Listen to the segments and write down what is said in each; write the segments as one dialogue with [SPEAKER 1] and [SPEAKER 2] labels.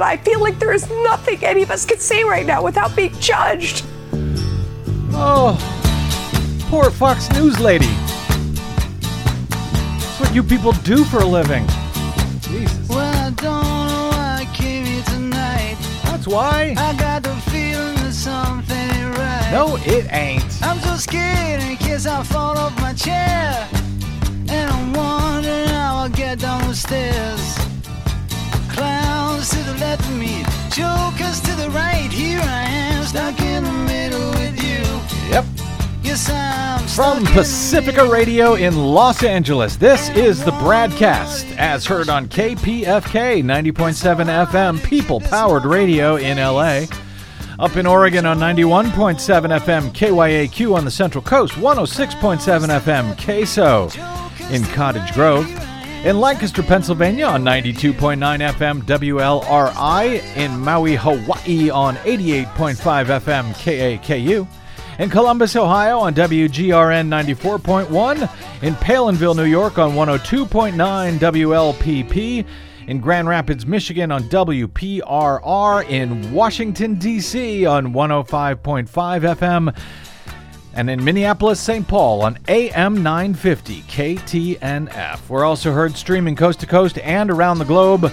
[SPEAKER 1] but I feel like there is nothing any of us can say right now without being judged.
[SPEAKER 2] Oh, poor Fox News lady. That's what you people do for a living. Jesus.
[SPEAKER 3] Well, I don't know why I came here tonight.
[SPEAKER 2] That's why.
[SPEAKER 3] I got the feeling that something ain't right.
[SPEAKER 2] No, it ain't.
[SPEAKER 3] I'm so scared in case I fall off my chair. And I'm wondering how I'll get down the stairs. Clowns to the left of me, jokers to the right. Here I am, stuck in the middle with you.
[SPEAKER 2] Yep.
[SPEAKER 3] Yes, I'm
[SPEAKER 2] From
[SPEAKER 3] stuck in the
[SPEAKER 2] Pacifica. Radio in Los Angeles, this is the BradCast as heard on KPFK 90.7 FM, People Powered Radio in LA. Up in Oregon on 91.7 FM, KYAQ on the Central Coast, 106.7 FM, KSO in Cottage Grove. In Lancaster, Pennsylvania on 92.9 FM, WLRI. In Maui, Hawaii on 88.5 FM, KAKU. In Columbus, Ohio on WGRN 94.1. In Palenville, New York on 102.9 WLPP. In Grand Rapids, Michigan on WPRR. In Washington, D.C. on 105.5 FM. And in Minneapolis, St. Paul on AM 950 KTNF. We're also heard streaming coast to coast and around the globe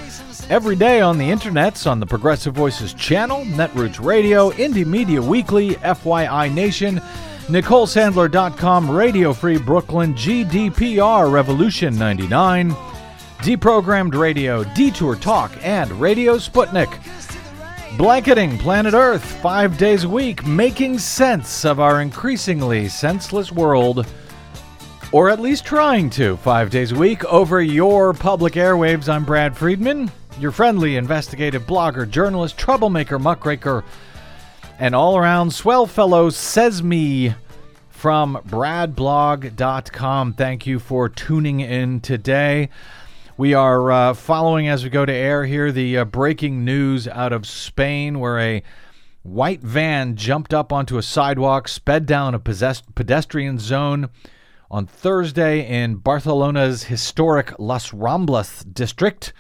[SPEAKER 2] every day on the internets on the Progressive Voices channel, Netroots Radio, Indie Media Weekly, FYI Nation, NicoleSandler.com, Radio Free Brooklyn, GDPR Revolution 99, Deprogrammed Radio, Detour Talk, and Radio Sputnik. Blanketing planet Earth five days a week, making sense of our increasingly senseless world, or at least trying to, five days a week over your public airwaves. I'm Brad Friedman, your friendly investigative blogger, journalist, troublemaker, muckraker, and all around swell fellow, says me from bradblog.com. Thank you for tuning in today. We are uh, following as we go to air here the uh, breaking news out of Spain where a white van jumped up onto a sidewalk, sped down a possess- pedestrian zone on Thursday in Barcelona's historic Las Ramblas district,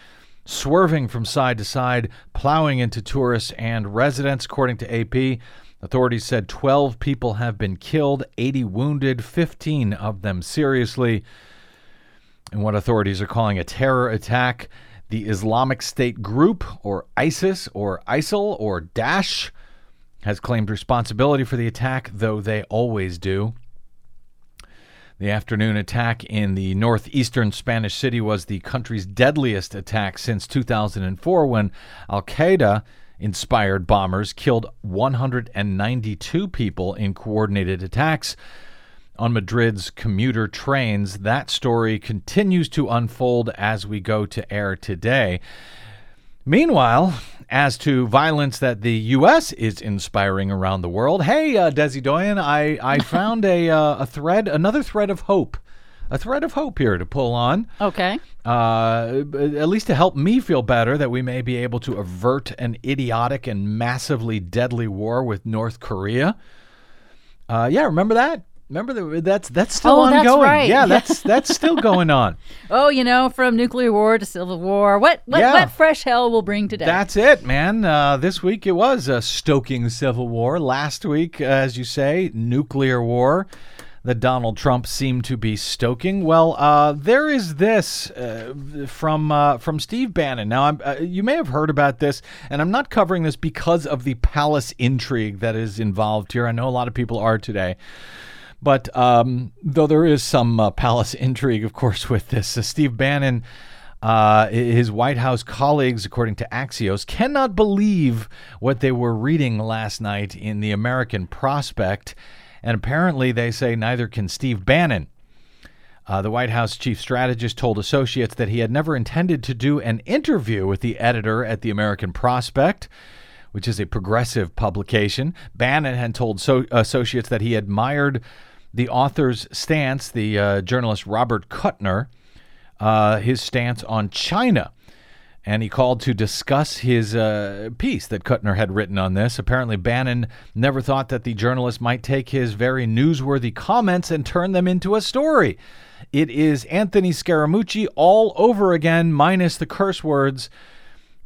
[SPEAKER 2] swerving from side to side, plowing into tourists and residents, according to AP. Authorities said 12 people have been killed, 80 wounded, 15 of them seriously in what authorities are calling a terror attack. The Islamic State group, or ISIS, or ISIL, or Daesh, has claimed responsibility for the attack, though they always do. The afternoon attack in the northeastern Spanish city was the country's deadliest attack since 2004 when Al Qaeda inspired bombers killed 192 people in coordinated attacks on Madrid's commuter trains. That story continues to unfold as we go to air today. Meanwhile, as to violence that the U.S. is inspiring around the world, hey, uh, Desi Doyen, I, I found a, uh, a thread, another thread of hope. A thread of hope here to pull on,
[SPEAKER 4] Okay.
[SPEAKER 2] uh, at least to help me feel better that we may be able to avert an idiotic and massively deadly war with North Korea. Uh, yeah, remember that? Remember that? That's that's still
[SPEAKER 4] Oh, that's
[SPEAKER 2] ongoing.
[SPEAKER 4] right.
[SPEAKER 2] Yeah, that's that's still going on.
[SPEAKER 4] Oh, you know, from nuclear war to civil war, what what,
[SPEAKER 2] Yeah.
[SPEAKER 4] what fresh hell will bring today?
[SPEAKER 2] That's it, man. Uh, this week it was a stoking civil war. Last week, uh, as you say, nuclear war that Donald Trump seemed to be stoking. Well, uh, there is this uh, from uh, from Steve Bannon. Now, I'm, uh, you may have heard about this, and I'm not covering this because of the palace intrigue that is involved here. I know a lot of people are today. But um, though there is some uh, palace intrigue, of course, with this, uh, Steve Bannon, uh, his White House colleagues, according to Axios, cannot believe what they were reading last night in the American Prospect. And apparently, they say neither can Steve Bannon. Uh, the White House chief strategist told associates that he had never intended to do an interview with the editor at the American Prospect which is a progressive publication. Bannon had told so- associates that he admired the author's stance, the uh, journalist Robert Kuttner, uh, his stance on China. And he called to discuss his uh, piece that Kuttner had written on this. Apparently, Bannon never thought that the journalist might take his very newsworthy comments and turn them into a story. It is Anthony Scaramucci all over again, minus the curse words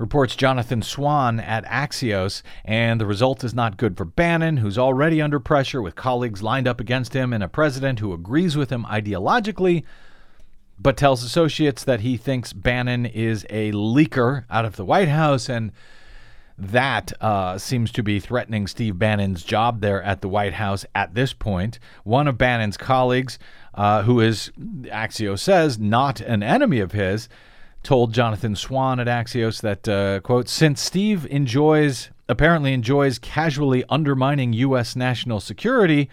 [SPEAKER 2] reports Jonathan Swan at Axios, and the result is not good for Bannon, who's already under pressure with colleagues lined up against him and a president who agrees with him ideologically, but tells associates that he thinks Bannon is a leaker out of the White House and that uh, seems to be threatening Steve Bannon's job there at the White House at this point. One of Bannon's colleagues, uh, who is, Axios says, not an enemy of his, told Jonathan Swan at Axios that, uh, quote, since Steve enjoys, apparently enjoys casually undermining U.S. national security,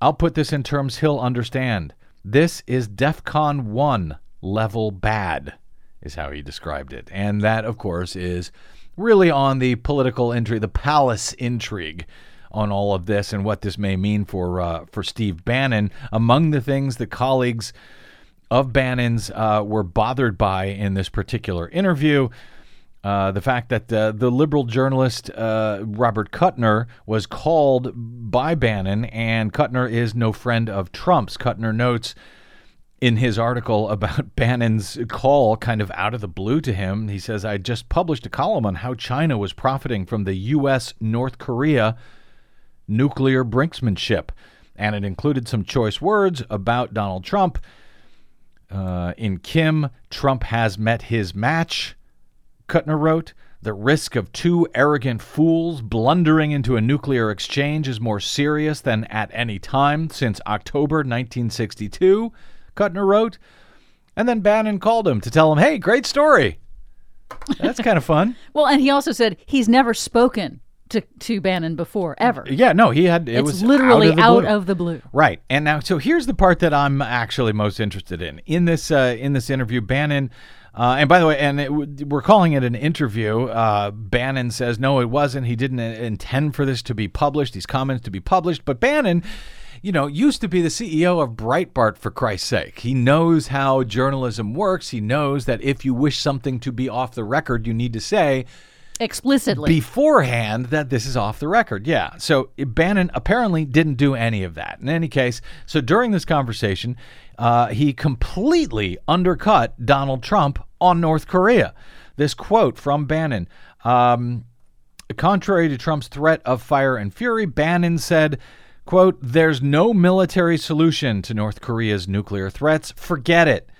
[SPEAKER 2] I'll put this in terms he'll understand. This is DEFCON 1 level bad, is how he described it. And that, of course, is really on the political intrigue, the palace intrigue on all of this and what this may mean for uh, for Steve Bannon. Among the things the colleagues of Bannon's uh, were bothered by in this particular interview. Uh, the fact that uh, the liberal journalist uh, Robert Kuttner was called by Bannon, and Kuttner is no friend of Trump's. Kuttner notes in his article about Bannon's call kind of out of the blue to him. He says, I just published a column on how China was profiting from the U.S. North Korea nuclear brinksmanship. And it included some choice words about Donald Trump. Uh, in Kim, Trump has met his match, Kuttner wrote. The risk of two arrogant fools blundering into a nuclear exchange is more serious than at any time since October 1962. Kuttner wrote. And then Bannon called him to tell him, hey, great story. That's kind of fun.
[SPEAKER 4] Well, and he also said he's never spoken to, to Bannon before, ever.
[SPEAKER 2] Yeah, no, he had, it
[SPEAKER 4] it's
[SPEAKER 2] was
[SPEAKER 4] literally
[SPEAKER 2] out of the
[SPEAKER 4] out
[SPEAKER 2] blue.
[SPEAKER 4] of the blue.
[SPEAKER 2] Right. And now so here's the part that I'm actually most interested in. In this uh, in this interview Bannon uh, and by the way, and it, we're calling it an interview. Uh, Bannon says no, it wasn't. He didn't uh, intend for this to be published, these comments to be published. But Bannon, you know, used to be the CEO of Breitbart for Christ's sake. He knows how journalism works. He knows that if you wish something to be off the record, you need to say
[SPEAKER 4] Explicitly.
[SPEAKER 2] beforehand that this is off the record. Yeah. So Bannon apparently didn't do any of that. In any case, so during this conversation, uh, he completely undercut Donald Trump on North Korea. This quote from Bannon. Um, Contrary to Trump's threat of fire and fury, Bannon said, quote, there's no military solution to North Korea's nuclear threats. Forget it.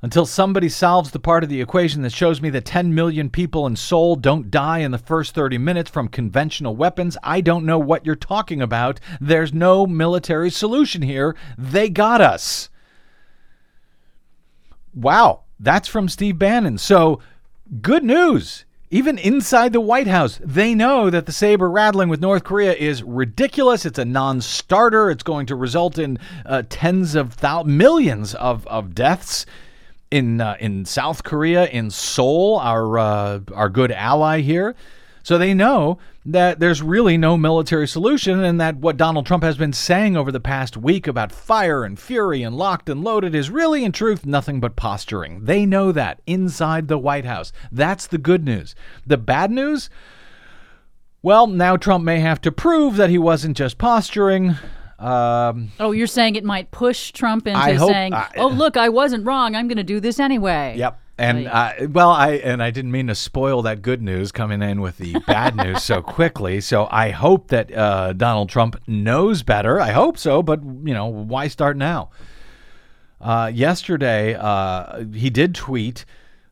[SPEAKER 2] Until somebody solves the part of the equation that shows me that 10 million people in Seoul don't die in the first 30 minutes from conventional weapons, I don't know what you're talking about. There's no military solution here. They got us. Wow, that's from Steve Bannon. So, good news. Even inside the White House, they know that the saber rattling with North Korea is ridiculous. It's a non starter. It's going to result in uh, tens of thousands, millions of, of deaths in uh, in South Korea, in Seoul, our uh, our good ally here. So they know that there's really no military solution, and that what Donald Trump has been saying over the past week about fire and fury and locked and loaded is really, in truth, nothing but posturing. They know that inside the White House. That's the good news. The bad news. Well, now Trump may have to prove that he wasn't just posturing. Um,
[SPEAKER 4] oh, you're saying it might push Trump into
[SPEAKER 2] I
[SPEAKER 4] saying,
[SPEAKER 2] I-
[SPEAKER 4] "Oh, look, I wasn't wrong. I'm going to do this anyway."
[SPEAKER 2] Yep. And uh, well, I and I didn't mean to spoil that good news coming in with the bad news so quickly. So I hope that uh, Donald Trump knows better. I hope so, but you know, why start now? Uh, yesterday, uh, he did tweet.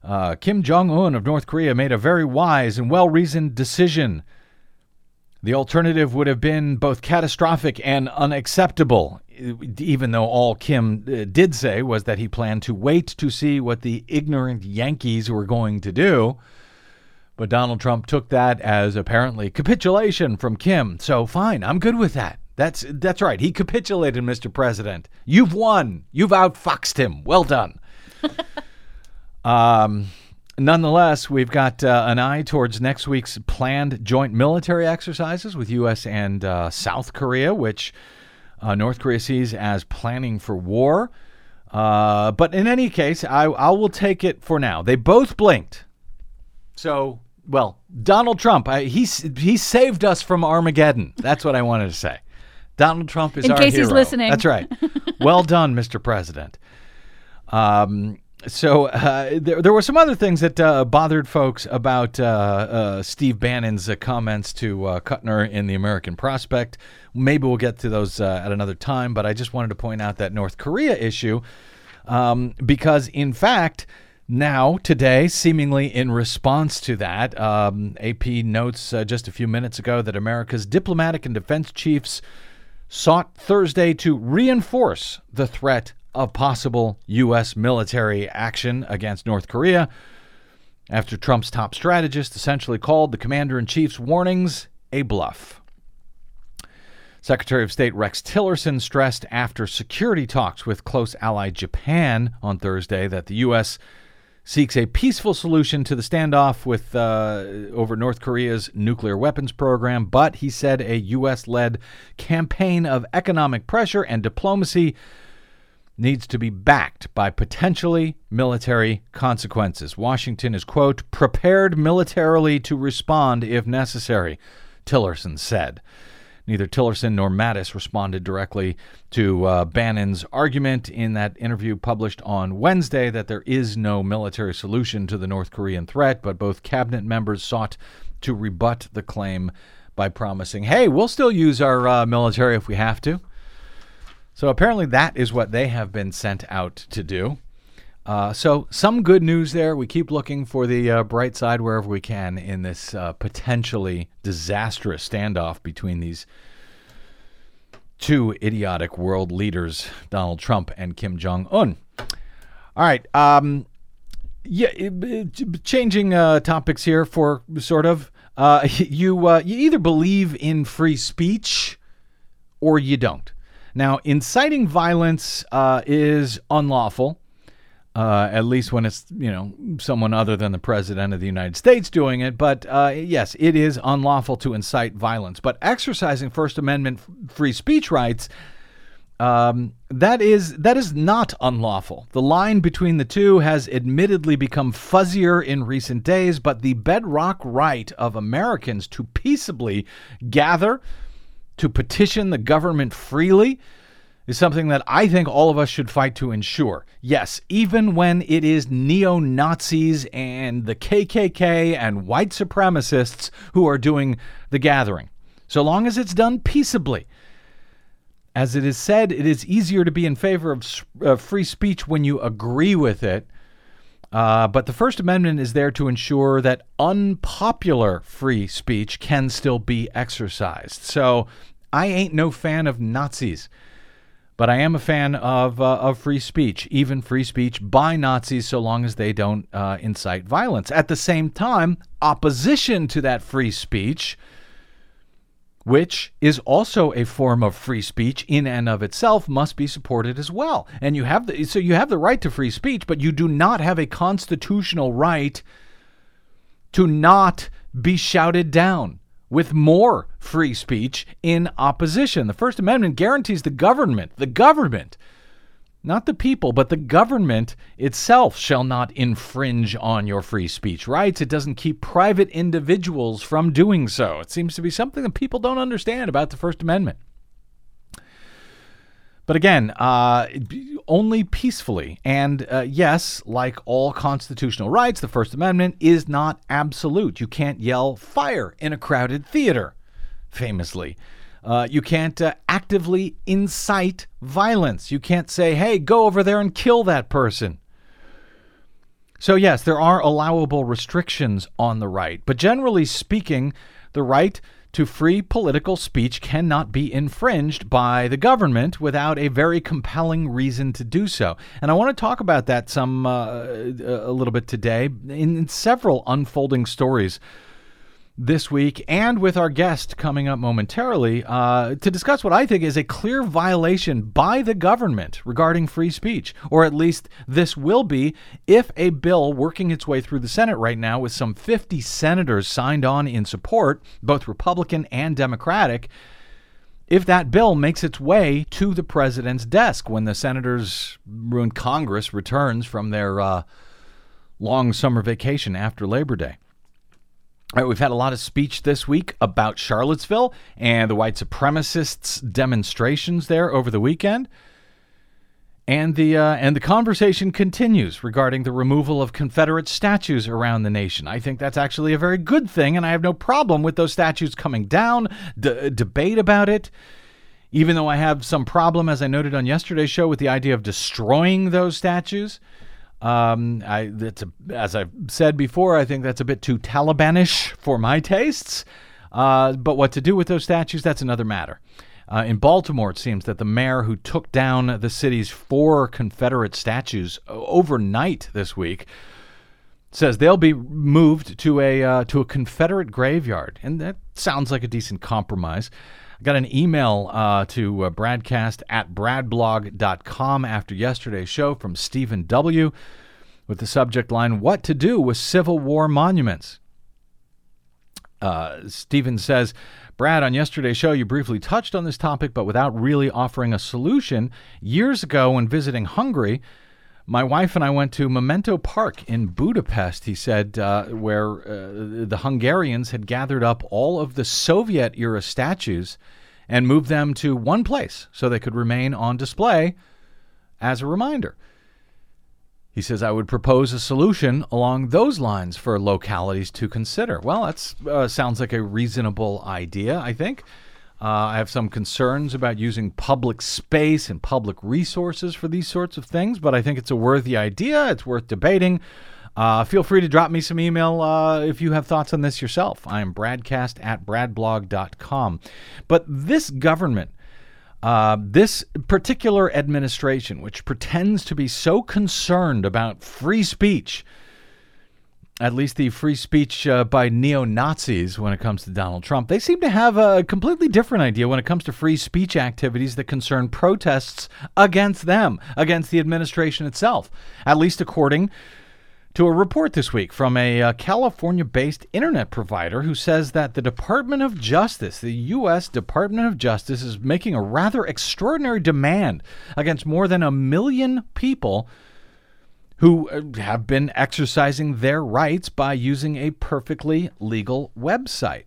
[SPEAKER 2] Uh, Kim Jong Un of North Korea made a very wise and well reasoned decision. The alternative would have been both catastrophic and unacceptable, even though all Kim uh, did say was that he planned to wait to see what the ignorant Yankees were going to do. But Donald Trump took that as apparently capitulation from Kim. So fine, I'm good with that. That's that's right. He capitulated, Mr. President. You've won. You've outfoxed him. Well done. um Nonetheless, we've got uh, an eye towards next week's planned joint military exercises with U.S. and uh, South Korea, which uh, North Korea sees as planning for war. Uh, but in any case, I, I will take it for now. They both blinked. So, well, Donald Trump, I, he, he saved us from Armageddon. That's what I wanted to say. Donald Trump is
[SPEAKER 4] In
[SPEAKER 2] our
[SPEAKER 4] case he's listening.
[SPEAKER 2] That's right. Well done, Mr. President. Um, so uh, there, there were some other things that uh, bothered folks about uh, uh, Steve Bannon's uh, comments to uh, Kuttner in the American Prospect. Maybe we'll get to those at another time, but I just wanted to point out that North Korea issue um, because, in fact, now, today, seemingly in response to that, um, AP notes just a few minutes ago that America's diplomatic and defense chiefs sought Thursday to reinforce the threat of possible U.S. military action against North Korea after Trump's top strategist essentially called the commander in chief's warnings a bluff. Secretary of State Rex Tillerson stressed after security talks with close ally Japan on Thursday that the U.S seeks a peaceful solution to the standoff with uh, over North Korea's nuclear weapons program, but he said a U.S.-led campaign of economic pressure and diplomacy needs to be backed by potentially military consequences. Washington is quote prepared militarily to respond if necessary, Tillerson said. Neither Tillerson nor Mattis responded directly to uh, Bannon's argument in that interview published on Wednesday that there is no military solution to the North Korean threat, but both cabinet members sought to rebut the claim by promising, hey, we'll still use our uh, military if we have to. So apparently that is what they have been sent out to do. Uh, so some good news there. We keep looking for the uh, bright side wherever we can in this uh, potentially disastrous standoff between these two idiotic world leaders, Donald Trump and Kim Jong Un. All right. Um, yeah, changing uh, topics here for sort of. Uh, you uh, you either believe in free speech or you don't. Now, inciting violence is unlawful uh, at least when it's you know someone other than the president of the United States doing it. But uh, yes, it is unlawful to incite violence. But exercising First Amendment free speech rights, um, that is that is not unlawful. The line between the two has admittedly become fuzzier in recent days, but the bedrock right of Americans to peaceably gather, to petition the government freely is something that I think all of us should fight to ensure. Yes, even when it is neo Nazis and the KKK and white supremacists who are doing the gathering, so long as it's done peaceably. As it is said, it is easier to be in favor of uh, free speech when you agree with it. Uh, but the First Amendment is there to ensure that unpopular free speech can still be exercised. So I ain't no fan of Nazis. But I am a fan of, uh, of free speech, even free speech by Nazis, so long as they don't uh, incite violence. At the same time, opposition to that free speech, which is also a form of free speech in and of itself, must be supported as well. And you have the, so you have the right to free speech, but you do not have a constitutional right to not be shouted down with more free speech in opposition. The First Amendment guarantees the government, the government, not the people, but the government itself shall not infringe on your free speech rights. It doesn't keep private individuals from doing so. It seems to be something that people don't understand about the First Amendment. But again, uh, only peacefully. And uh, yes, like all constitutional rights, the First Amendment is not absolute. You can't yell fire in a crowded theater, famously. Uh, you can't uh, actively incite violence. You can't say, hey, go over there and kill that person. So, yes, there are allowable restrictions on the right. But generally speaking, the right to free political speech cannot be infringed by the government without a very compelling reason to do so. And I want to talk about that some uh, a little bit today in several unfolding stories this week and with our guest coming up momentarily uh, to discuss what I think is a clear violation by the government regarding free speech, or at least this will be if a bill working its way through the Senate right now with some 50 senators signed on in support, both Republican and Democratic. If that bill makes its way to the president's desk when the senators, when Congress returns from their uh, long summer vacation after Labor Day. All right, we've had a lot of speech this week about Charlottesville and the white supremacists' demonstrations there over the weekend. And the uh, and the conversation continues regarding the removal of Confederate statues around the nation. I think that's actually a very good thing, and I have no problem with those statues coming down. D- debate about it, even though I have some problem, as I noted on yesterday's show, with the idea of destroying those statues. Um, I that's a, as I've said before, I think that's a bit too Talibanish for my tastes. Uh, but what to do with those statues, that's another matter. Uh, in Baltimore, it seems that the mayor who took down the city's four Confederate statues overnight this week says they'll be moved to a uh, to a Confederate graveyard, and that sounds like a decent compromise. I got an email uh, to uh, bradcast at bradblog.com after yesterday's show from Stephen W. with the subject line "What to do with Civil War monuments." Uh, Stephen says, Brad, on yesterday's show, you briefly touched on this topic, but without really offering a solution. Years ago, when visiting Hungary, my wife and I went to Memento Park in Budapest, he said, uh, where uh, the Hungarians had gathered up all of the Soviet era statues and moved them to one place so they could remain on display as a reminder. He says, I would propose a solution along those lines for localities to consider. Well, that uh, sounds like a reasonable idea, I think. Uh, I have some concerns about using public space and public resources for these sorts of things, but I think it's a worthy idea. It's worth debating. Uh, feel free to drop me some email uh, if you have thoughts on this yourself. I am bradcast at bradblog.com. But this government uh, this particular administration, which pretends to be so concerned about free speech, at least the free speech uh, by neo Nazis when it comes to Donald Trump, they seem to have a completely different idea when it comes to free speech activities that concern protests against them, against the administration itself, at least according to a report this week from a uh, California based internet provider who says that the Department of Justice, the U.S. Department of Justice, is making a rather extraordinary demand against more than a million people who uh, have been exercising their rights by using a perfectly legal website.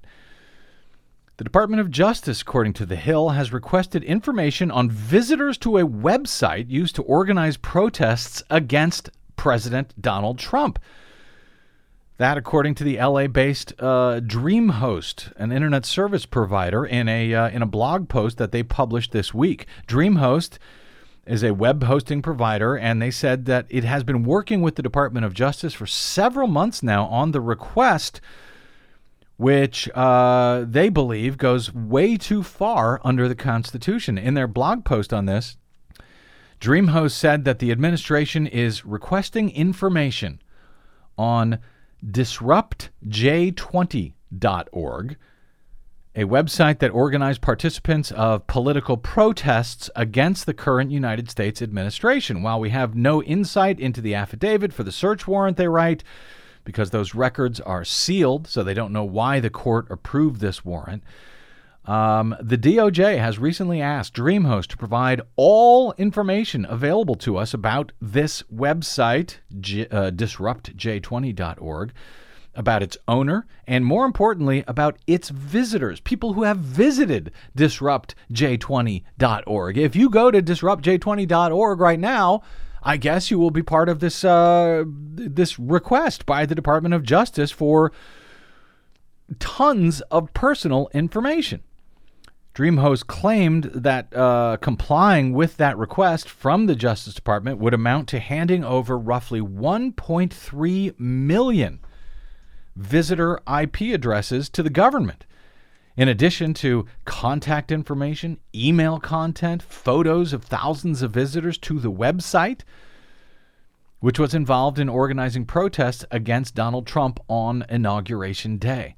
[SPEAKER 2] The Department of Justice, according to The Hill, has requested information on visitors to a website used to organize protests against President Donald Trump. That, according to the LA-based uh, DreamHost, an internet service provider, in a uh, in a blog post that they published this week. DreamHost is a web hosting provider, and they said that it has been working with the Department of Justice for several months now on the request, which uh, they believe goes way too far under the Constitution. In their blog post on this, DreamHost said that the administration is requesting information on disruptj20.org, a website that organized participants of political protests against the current United States administration. While we have no insight into the affidavit for the search warrant they write, because those records are sealed, so they don't know why the court approved this warrant. Um, the DOJ has recently asked DreamHost to provide all information available to us about this website, G- uh, disruptj20.org, about its owner, and more importantly, about its visitors, people who have visited disruptj20.org. If you go to disruptj20.org right now, I guess you will be part of this uh, this request by the Department of Justice for tons of personal information. DreamHost claimed that uh, complying with that request from the Justice Department would amount to handing over roughly 1.3 million visitor IP addresses to the government. In addition to contact information, email content, photos of thousands of visitors to the website, which was involved in organizing protests against Donald Trump on Inauguration Day.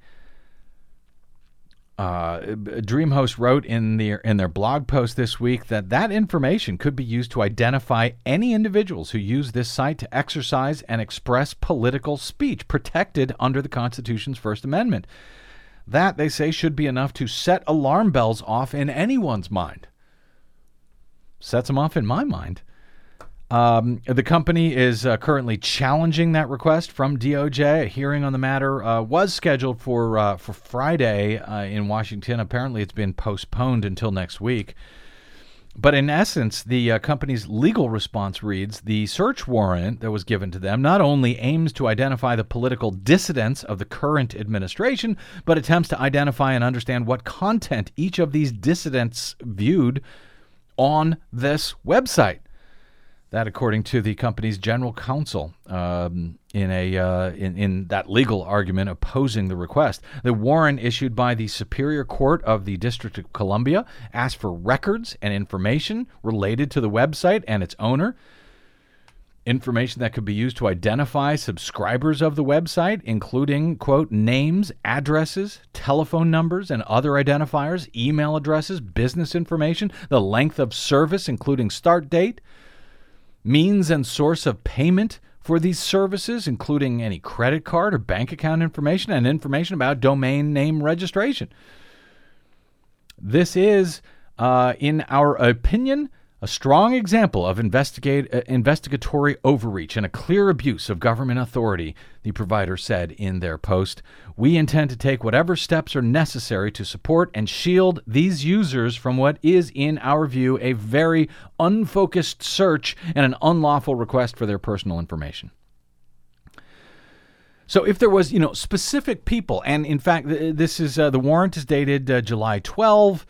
[SPEAKER 2] Uh, DreamHost wrote in their in their blog post this week that that information could be used to identify any individuals who use this site to exercise and express political speech protected under the Constitution's First Amendment. That they say should be enough to set alarm bells off in anyone's mind. Sets them off in my mind. Um, the company is uh, currently challenging that request from DOJ. A hearing on the matter uh, was scheduled for uh, for Friday uh, in Washington. Apparently, it's been postponed until next week. But in essence, the uh, company's legal response reads The search warrant that was given to them not only aims to identify the political dissidents of the current administration, but attempts to identify and understand what content each of these dissidents viewed on this website. That, according to the company's general counsel, um, in a uh, in, in that legal argument opposing the request, the warrant issued by the Superior Court of the District of Columbia asked for records and information related to the website and its owner. Information that could be used to identify subscribers of the website, including, quote, names, addresses, telephone numbers, and other identifiers, email addresses, business information, the length of service, including start date, means and source of payment for these services, including any credit card or bank account information and information about domain name registration. This is, uh, in our opinion, a strong example of investigate, uh, investigatory overreach and a clear abuse of government authority, the provider said in their post. We intend to take whatever steps are necessary to support and shield these users from what is, in our view, a very unfocused search and an unlawful request for their personal information. So, if there was, you know, specific people, and in fact, this is uh, the warrant is dated uh, July 12.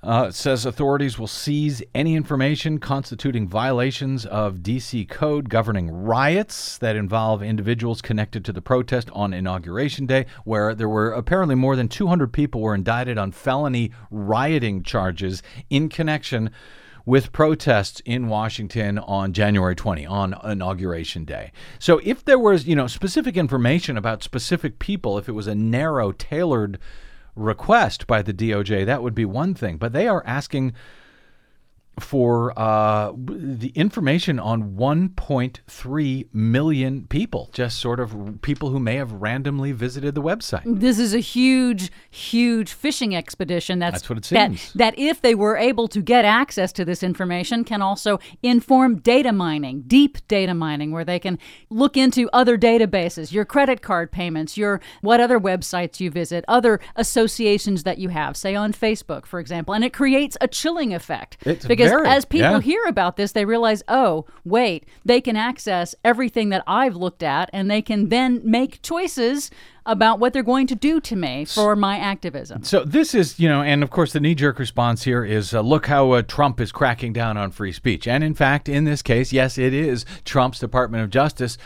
[SPEAKER 2] Uh, says authorities will seize any information constituting violations of DC code governing riots that involve individuals connected to the protest on Inauguration Day, where there were apparently more than 200 people were indicted on felony rioting charges in connection with protests in Washington on January 20 on inauguration day. So if there was, you know, specific information about specific people, if it was a narrow tailored request by the DOJ, that would be one thing. But they are asking for uh, the information on 1.3 million people, just sort of people who may have randomly visited the website.
[SPEAKER 4] This is a huge, huge fishing expedition. That's,
[SPEAKER 2] That's what it
[SPEAKER 4] that-
[SPEAKER 2] seems.
[SPEAKER 4] That, if they were able to get access to this information, can also inform data mining, deep data mining, where they can look into other databases, your credit card payments, your what other websites you visit, other associations that you have, say on Facebook, for example, and it creates a chilling effect
[SPEAKER 2] It's
[SPEAKER 4] because
[SPEAKER 2] very,
[SPEAKER 4] as people
[SPEAKER 2] yeah.
[SPEAKER 4] hear about this, they realize, oh, wait, they can access everything that I've looked at, and they can then make choices about what they're going to do to me for my activism.
[SPEAKER 2] So this is, you know, and of course the knee-jerk response here is, uh, look how uh, Trump is cracking down on free speech. And in fact, in this case, yes, it is Trump's Department of Justice,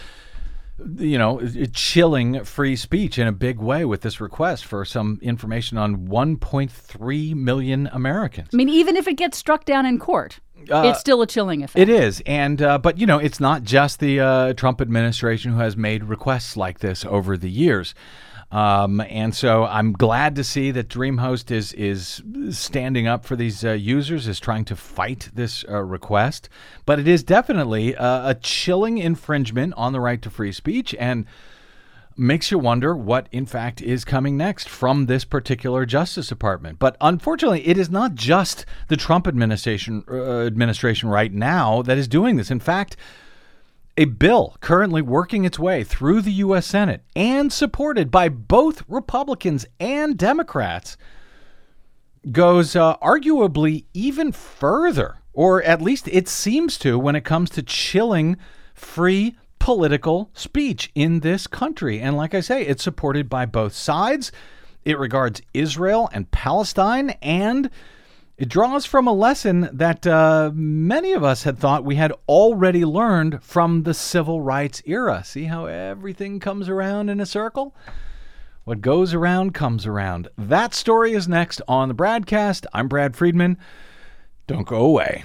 [SPEAKER 2] you know, chilling free speech in a big way with this request for some information on 1.3 million Americans.
[SPEAKER 4] I mean, even if it gets struck down in court, it's still a chilling effect.
[SPEAKER 2] It is, and uh, but you know, it's not just the uh, Trump administration who has made requests like this over the years. Um, and so I'm glad to see that DreamHost is is standing up for these uh, users, is trying to fight this uh, request. But it is definitely uh, a chilling infringement on the right to free speech, and makes you wonder what, in fact, is coming next from this particular Justice Department. But unfortunately, it is not just the Trump administration uh, administration right now that is doing this. In fact, a bill currently working its way through the U.S. Senate and supported by both Republicans and Democrats goes uh, arguably even further, or at least it seems to, when it comes to chilling free political speech in this country. And like I say, it's supported by both sides. It regards Israel and Palestine, and it draws from a lesson that uh, many of us had thought we had already learned from the civil rights era. See how everything comes around in a circle? What goes around comes around. That story is next on the BradCast. I'm Brad Friedman. Don't go away.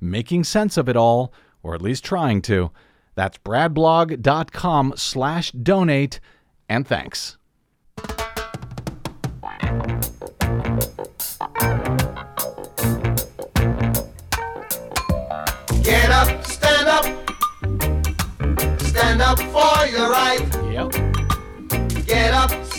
[SPEAKER 2] making sense of it all, or at least trying to. That's bradblog.com slash donate, and thanks.
[SPEAKER 5] Get up, stand up. Stand up for your right.
[SPEAKER 2] Yep.
[SPEAKER 5] Get up, stand up.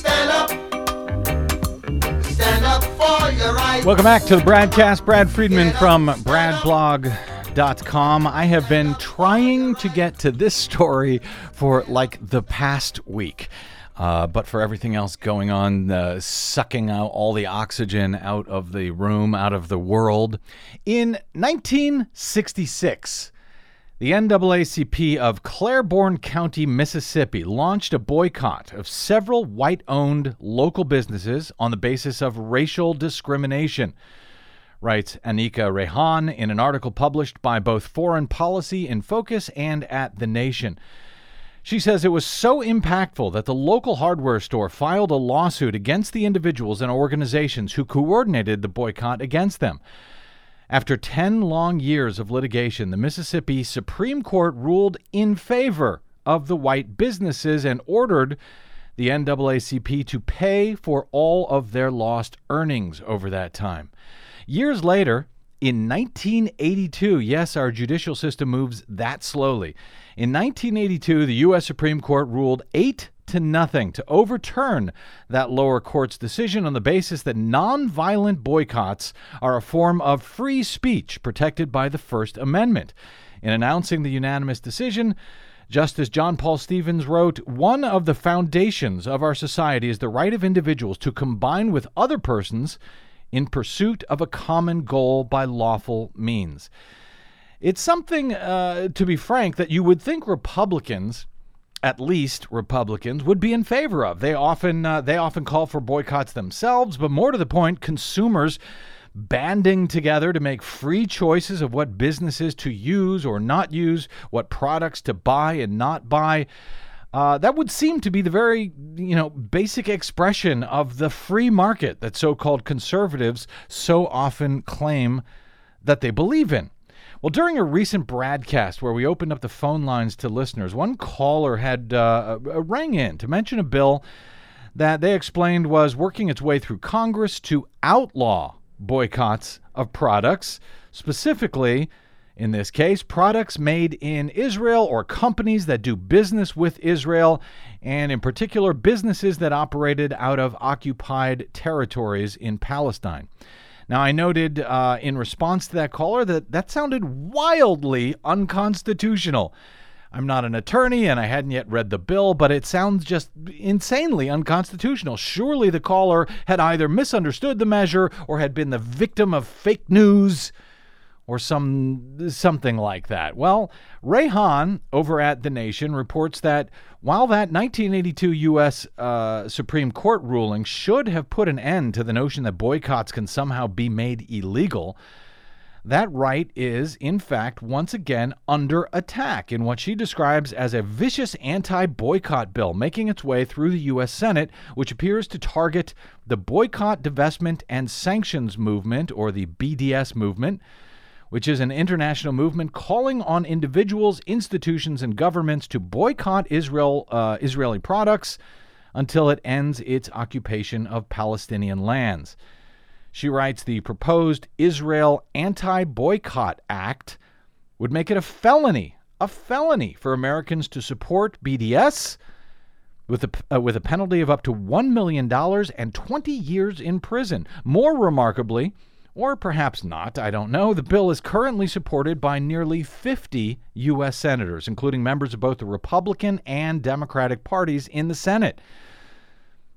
[SPEAKER 5] Right.
[SPEAKER 2] Welcome back to the BradCast. Brad Friedman from bradblog.com. I have been trying to get to this story for like the past week. Uh, but for everything else going on, uh, sucking out all the oxygen out of the room, out of the world. In 1966, the NAACP of Claiborne County, Mississippi, launched a boycott of several white owned local businesses on the basis of racial discrimination. Writes Aniqa Raihan in an article published by both Foreign Policy in Focus and at The Nation. She says it was so impactful that the local hardware store filed a lawsuit against the individuals and organizations who coordinated the boycott against them. After 10 long years of litigation, the Mississippi Supreme Court ruled in favor of the white businesses and ordered the NAACP to pay for all of their lost earnings over that time. Years later, in 1982, yes, our judicial system moves that slowly. In 1982, the U.S. Supreme Court ruled 8 to nothing to overturn that lower court's decision on the basis that nonviolent boycotts are a form of free speech protected by the First Amendment. In announcing the unanimous decision, Justice John Paul Stevens wrote One of the foundations of our society is the right of individuals to combine with other persons in pursuit of a common goal by lawful means. It's something, uh, to be frank, that you would think Republicans, at least Republicans, would be in favor of. They often uh, they often call for boycotts themselves, but more to the point, consumers banding together to make free choices of what businesses to use or not use, what products to buy and not buy. Uh, that would seem to be the very, you know, basic expression of the free market that so-called conservatives so often claim that they believe in. Well, during a recent broadcast where we opened up the phone lines to listeners, one caller had uh, rang in to mention a bill that they explained was working its way through Congress to outlaw boycotts of products, specifically, in this case, products made in Israel or companies that do business with Israel, and in particular, businesses that operated out of occupied territories in Palestine. Now, I noted uh, in response to that caller that that sounded wildly unconstitutional. I'm not an attorney and I hadn't yet read the bill, but it sounds just insanely unconstitutional. Surely the caller had either misunderstood the measure or had been the victim of fake news or some something like that. Well, Raihan over at The Nation reports that while that 1982 U.S. Uh, Supreme Court ruling should have put an end to the notion that boycotts can somehow be made illegal, that right is, in fact, once again under attack in what she describes as a vicious anti boycott bill making its way through the U.S. Senate, which appears to target the Boycott, Divestment, and Sanctions Movement, or the BDS movement, which is an international movement calling on individuals, institutions, and governments to boycott Israel, uh, Israeli products until it ends its occupation of Palestinian lands. She writes the proposed Israel Anti Boycott Act would make it a felony, a felony for Americans to support BDS with a, uh, with a penalty of up to $1 million and 20 years in prison. More remarkably, or perhaps not, I don't know, the bill is currently supported by nearly 50 U.S. senators, including members of both the Republican and Democratic parties in the Senate.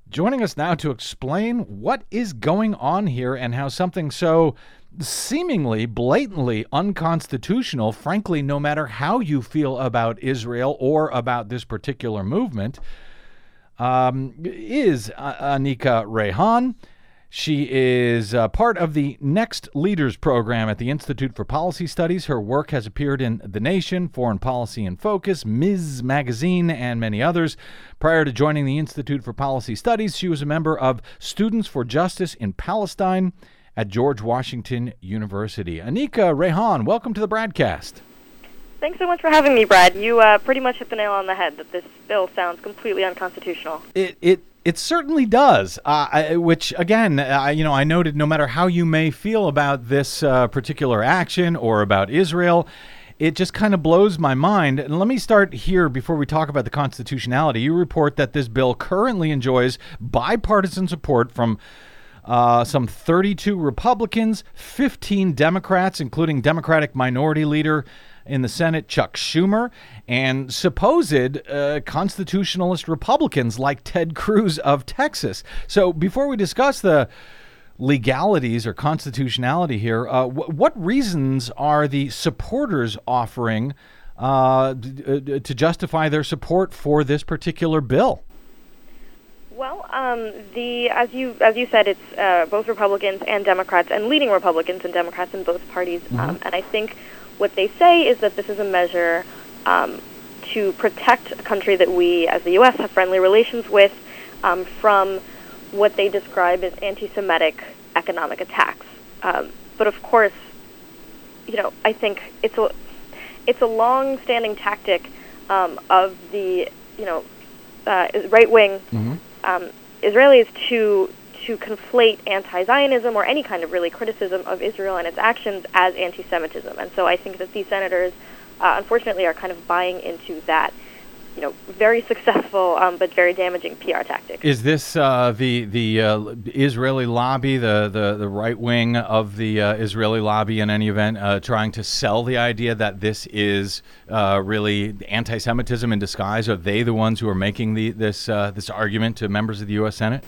[SPEAKER 2] Joining us now to explain what is going on here and how something so seemingly blatantly unconstitutional, frankly, no matter how you feel about Israel or about this particular movement, um, is Aniqa Raihan. She is uh, part of the Next Leaders program at the Institute for Policy Studies. Her work has appeared in The Nation, Foreign Policy in Focus, Ms. Magazine, and many others. Prior to joining the Institute for Policy Studies, she was a member of Students for Justice in Palestine at George Washington University. Aniqa Raihan, welcome to the broadcast.
[SPEAKER 6] Thanks so much for having me, Brad. You uh, pretty much hit the nail on the head that this bill sounds completely unconstitutional.
[SPEAKER 2] It it it certainly does. Uh, I, which again, I, you know, I noted no matter how you may feel about this uh, particular action or about Israel. It just kind of blows my mind. And let me start here before we talk about the constitutionality. You report that this bill currently enjoys bipartisan support from uh, some 32 Republicans, 15 Democrats, including Democratic Minority Leader in the Senate, Chuck Schumer, and supposed uh, constitutionalist Republicans like Ted Cruz of Texas. So before we discuss the legalities or constitutionality here, uh, wh- what reasons are the supporters offering uh, d- uh, to justify their support for this particular bill?
[SPEAKER 6] Well, um, the as you as you said, it's uh, both Republicans and Democrats, and leading Republicans and Democrats in both parties.
[SPEAKER 2] Mm-hmm.
[SPEAKER 6] Um, and I think what they say is that this is a measure um, to protect a country that we, as the U.S., have friendly relations with, um, from what they describe as anti-Semitic economic attacks. Um, but of course, you know, I think it's a it's a long-standing tactic um, of the you know uh, right-wing um, Israelis to to conflate anti-Zionism or any kind of really criticism of Israel and its actions as anti-Semitism. And so I think that these senators, uh, unfortunately, are kind of buying into that, you know, very successful um, but very damaging PR tactic.
[SPEAKER 2] Is this uh, the the uh, Israeli lobby, the the, the right wing of the uh, Israeli lobby, in any event, uh, trying to sell the idea that this is uh, really anti-Semitism in disguise? Are they the ones who are making the this uh, this argument to members of the U.S. Senate?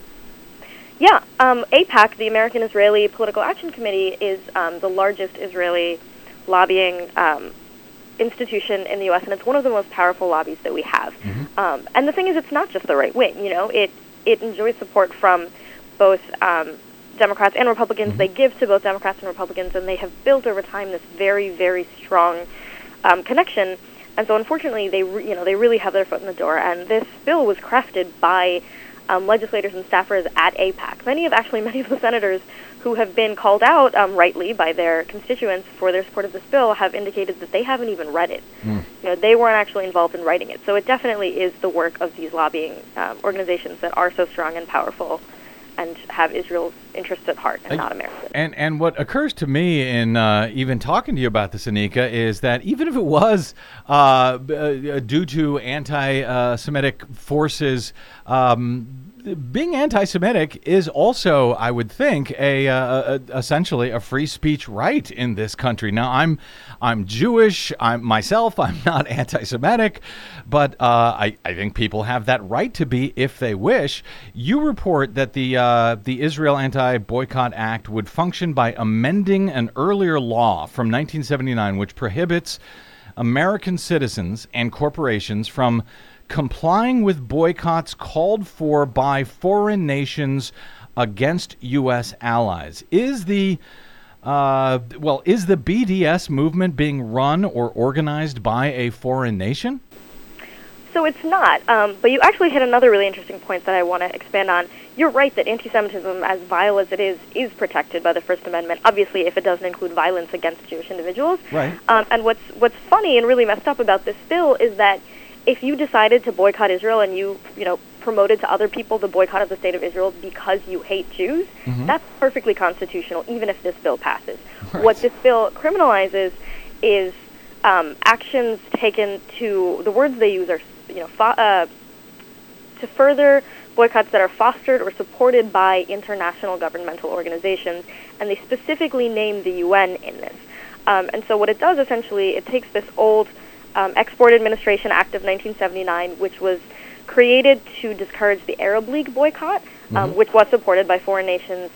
[SPEAKER 6] Yeah, um, AIPAC, the American Israeli Political Action Committee, is um, the largest Israeli lobbying um, institution in the U.S., and it's one of the most powerful lobbies that we have. Um, and the thing is, it's not just the right wing. You know, it it enjoys support from both um, Democrats and Republicans. They give to both Democrats and Republicans, and they have built over time this very, very strong um, connection. And so, unfortunately, they re- you know they really have their foot in the door. And this bill was crafted by um, legislators and staffers at AIPAC. Many of actually many of the senators who have been called out um, rightly by their constituents for their support of this bill have indicated that they haven't even read it. You know, they weren't actually involved in writing it. So it definitely is the work of these lobbying um, organizations that are so strong and powerful and have Israel's interests at heart and not America's.
[SPEAKER 2] And and what occurs to me in uh, even talking to you about this, Aniqa, is that even if it was uh, uh, due to anti-Semitic forces, um, being anti-Semitic is also, I would think, a, uh, a essentially a free speech right in this country. Now, I'm I'm Jewish. I'm myself. I'm not anti-Semitic, but uh, I I think people have that right to be if they wish. You report that the uh, the Israel Anti-Boycott Act would function by amending an earlier law from 1979, which prohibits American citizens and corporations from complying with boycotts called for by foreign nations against U.S. allies. Is the uh, well, is the BDS movement being run or organized by a foreign nation?
[SPEAKER 6] So it's not. Um, but you actually hit another really interesting point that I want to expand on. You're right that anti-Semitism, as vile as it is, is protected by the First Amendment. Obviously, if it doesn't include violence against Jewish individuals.
[SPEAKER 2] Right.
[SPEAKER 6] Um, and what's what's funny and really messed up about this bill is that if you decided to boycott Israel and you you know promoted to other people the boycott of the state of Israel because you hate Jews, that's perfectly constitutional, even if this bill passes. What this bill criminalizes is um, actions taken to the words they use are you know fo- uh, to further boycotts that are fostered or supported by international governmental organizations, and they specifically name the UN in this. Um, and so what it does essentially, it takes this old um, Export Administration Act of 1979, which was created to discourage the Arab League boycott, um, which was supported by foreign nations,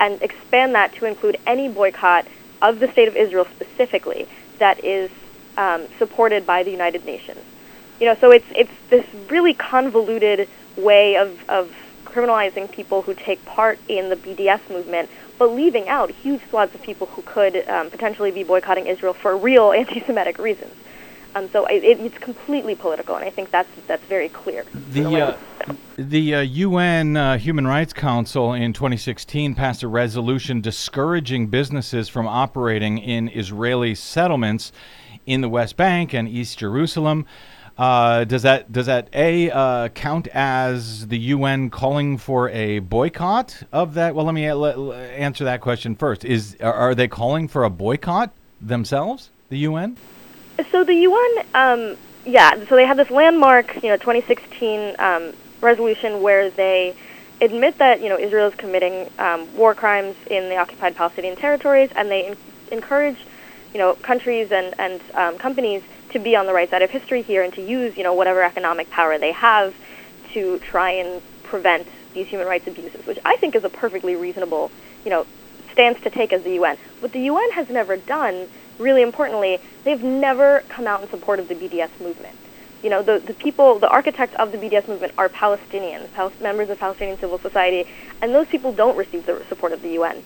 [SPEAKER 6] and expand that to include any boycott of the state of Israel specifically that is um, supported by the United Nations. You know, so it's it's this really convoluted way of, of criminalizing people who take part in the BDS movement, but leaving out huge swaths of people who could um, potentially be boycotting Israel for real anti-Semitic reasons. Um, so it, it's completely political, and I think that's that's very clear.
[SPEAKER 2] The uh, the uh, UN uh, Human Rights Council in 2016 passed a resolution discouraging businesses from operating in Israeli settlements in the West Bank and East Jerusalem. Uh, does that does that a uh, count as the UN calling for a boycott of that? Well, let me a- answer that question first. Is are, they calling for a boycott themselves? The UN?
[SPEAKER 6] So the UN, um, yeah. So they had this landmark, you know, 2016 um, resolution where they admit that you know Israel is committing um, war crimes in the occupied Palestinian territories, and they in- encourage you know countries and and um, companies to be on the right side of history here and to use you know whatever economic power they have to try and prevent these human rights abuses, which I think is a perfectly reasonable you know stance to take as the UN. What the UN has never done, really importantly, they've never come out in support of the BDS movement. You know, the, the people, the architects of the BDS movement are Palestinians, Pal- members of Palestinian civil society, and those people don't receive the support of the UN.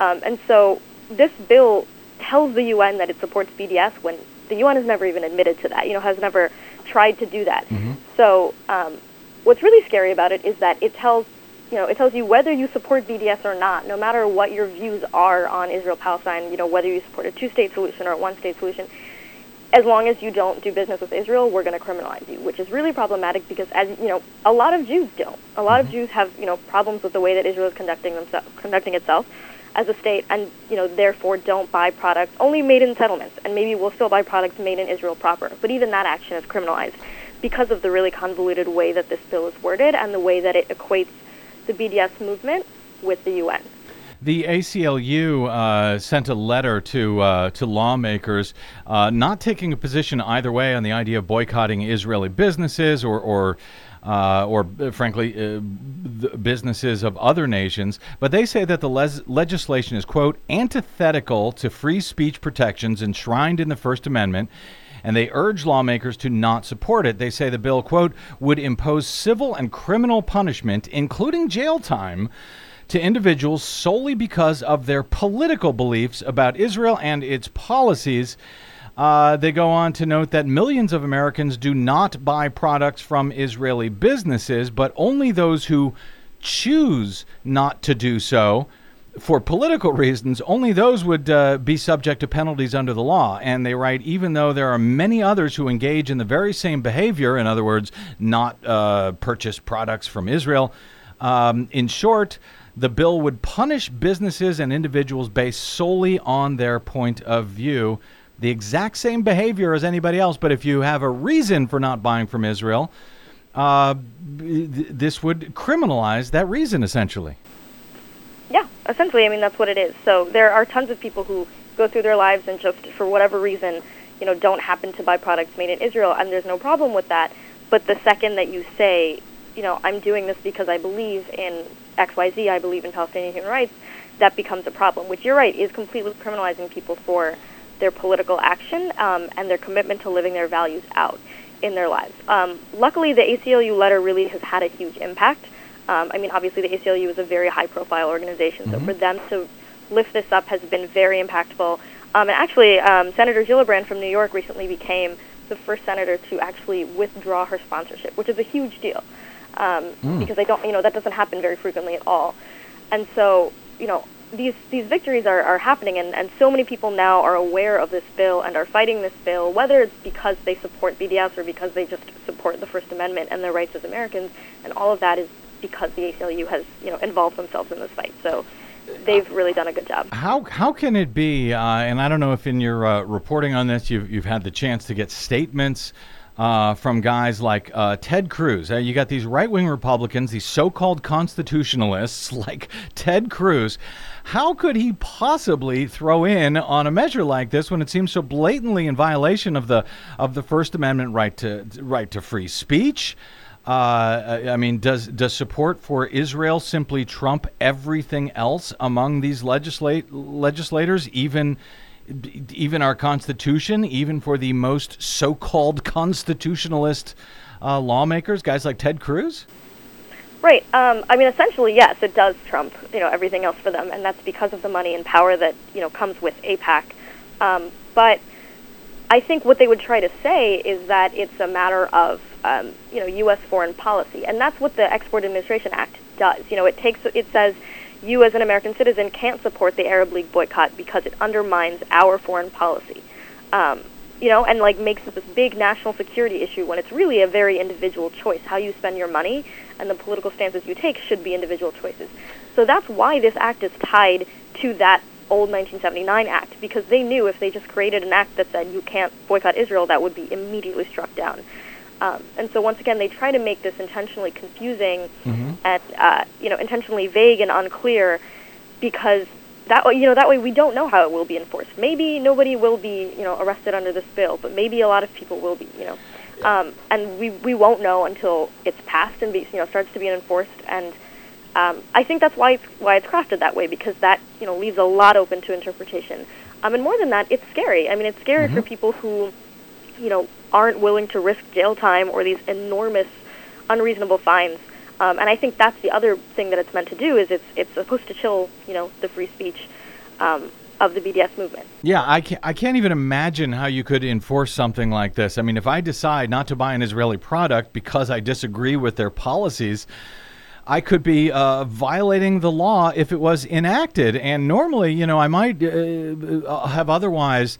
[SPEAKER 6] Um, and so this bill tells the UN that it supports BDS when the UN has never even admitted to that, you know, has never tried to do that. So um, what's really scary about it is that it tells, you know, it tells you whether you support BDS or not, no matter what your views are on Israel-Palestine, you know, whether you support a two-state solution or a one-state solution, as long as you don't do business with Israel, we're going to criminalize you, which is really problematic because, as you know, a lot of Jews don't. A lot of Jews have, you know, problems with the way that Israel is conducting themselves, conducting itself as a state, and you know, therefore don't buy products only made in settlements, and maybe we'll still buy products made in Israel proper. But even that action is criminalized because of the really convoluted way that this bill is worded and the way that it equates the BDS movement with the UN.
[SPEAKER 2] The ACLU uh, sent a letter to uh, to lawmakers, uh, not taking a position either way on the idea of boycotting Israeli businesses or or uh, or uh, frankly uh, businesses of other nations. But they say that the les- legislation is quote antithetical to free speech protections enshrined in the First Amendment. And they urge lawmakers to not support it. They say the bill, quote, would impose civil and criminal punishment, including jail time, to individuals solely because of their political beliefs about Israel and its policies. Uh, they go on to note that millions of Americans do not buy products from Israeli businesses, but only those who choose not to do so for political reasons, only those would uh, be subject to penalties under the law. And they write, even though there are many others who engage in the very same behavior, in other words, not uh, purchase products from Israel, um, in short, the bill would punish businesses and individuals based solely on their point of view. The exact same behavior as anybody else, but if you have a reason for not buying from Israel, uh, this would criminalize that reason essentially.
[SPEAKER 6] Yeah, essentially, I mean that's what it is. So there are tons of people who go through their lives and just for whatever reason, you know, don't happen to buy products made in Israel, and there's no problem with that. But the second that you say, you know, I'm doing this because I believe in X, Y, Z, I believe in Palestinian human rights, that becomes a problem. Which you're right is completely criminalizing people for their political action um, and their commitment to living their values out in their lives. Um, luckily, the ACLU letter really has had a huge impact. Um, I mean, obviously, the ACLU is a very high-profile organization, so for them to lift this up has been very impactful. Um, and actually, um, Senator Gillibrand from New York recently became the first senator to actually withdraw her sponsorship, which is a huge deal um, because they don't, you know, that doesn't happen very frequently at all. And so, you know, these these victories are, are happening, and, and so many people now are aware of this bill and are fighting this bill, whether it's because they support BDS or because they just support the First Amendment and their rights as Americans, and all of that is because the ACLU has, you know, involved themselves in this fight. So they've really done a good job.
[SPEAKER 2] How how can it be? Uh, and I don't know if in your uh, reporting on this you've you've had the chance to get statements. Uh, from guys like uh, Ted Cruz. Uh, you got these right wing Republicans, these so called constitutionalists like Ted Cruz. How could he possibly throw in on a measure like this when it seems so blatantly in violation of the of the First Amendment right to right to free speech? Uh, I mean, does does support for Israel simply trump everything else among these legislate legislators, even even our Constitution, even for the most so-called constitutionalist uh, lawmakers, guys like Ted Cruz?
[SPEAKER 6] Right. Um, I mean, essentially, yes, it does trump you know everything else for them, and that's because of the money and power that you know comes with AIPAC. Um, but I think what they would try to say is that it's a matter of um, you know U.S. foreign policy, and that's what the Export Administration Act does. You know, it takes it says you as an American citizen can't support the Arab League boycott because it undermines our foreign policy. Um, you know, and like makes it this big national security issue when it's really a very individual choice. How you spend your money and the political stances you take should be individual choices. So that's why this act is tied to that old 1979 act because they knew if they just created an act that said you can't boycott Israel, that would be immediately struck down. Um, and so once again, they try to make this intentionally confusing and uh, you know intentionally vague and unclear because that way, you know that way we don't know how it will be enforced. Maybe nobody will be you know arrested under this bill, but maybe a lot of people will be. You know, um, and we we won't know until it's passed and be, you know starts to be enforced. And um, I think that's why it's why it's crafted that way because that you know leaves a lot open to interpretation. Um, and more than that, it's scary. I mean, it's scary for people who you know aren't willing to risk jail time or these enormous unreasonable fines. Um, and I think that's the other thing that it's meant to do is it's it's supposed to chill you know the free speech um, of the BDS movement.
[SPEAKER 2] Yeah, I can't, I can't even imagine how you could enforce something like this. I mean, if I decide not to buy an Israeli product because I disagree with their policies, I could be uh, violating the law if it was enacted. And normally, you know, I might uh, have otherwise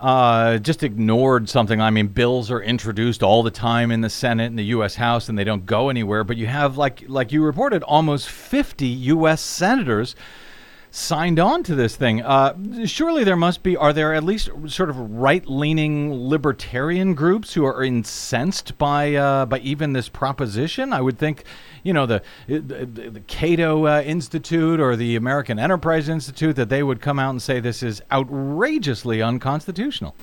[SPEAKER 2] uh, just ignored something. I mean, bills are introduced all the time in the Senate and the U.S. House, and they don't go anywhere. But you have, like, like you reported, almost 50 U.S. senators signed on to this thing. Uh, surely there must be, are there at least sort of right leaning libertarian groups who are incensed by, uh, by even this proposition? I would think, you know, the, the, the Cato uh, Institute or the American Enterprise Institute, that they would come out and say this is outrageously unconstitutional.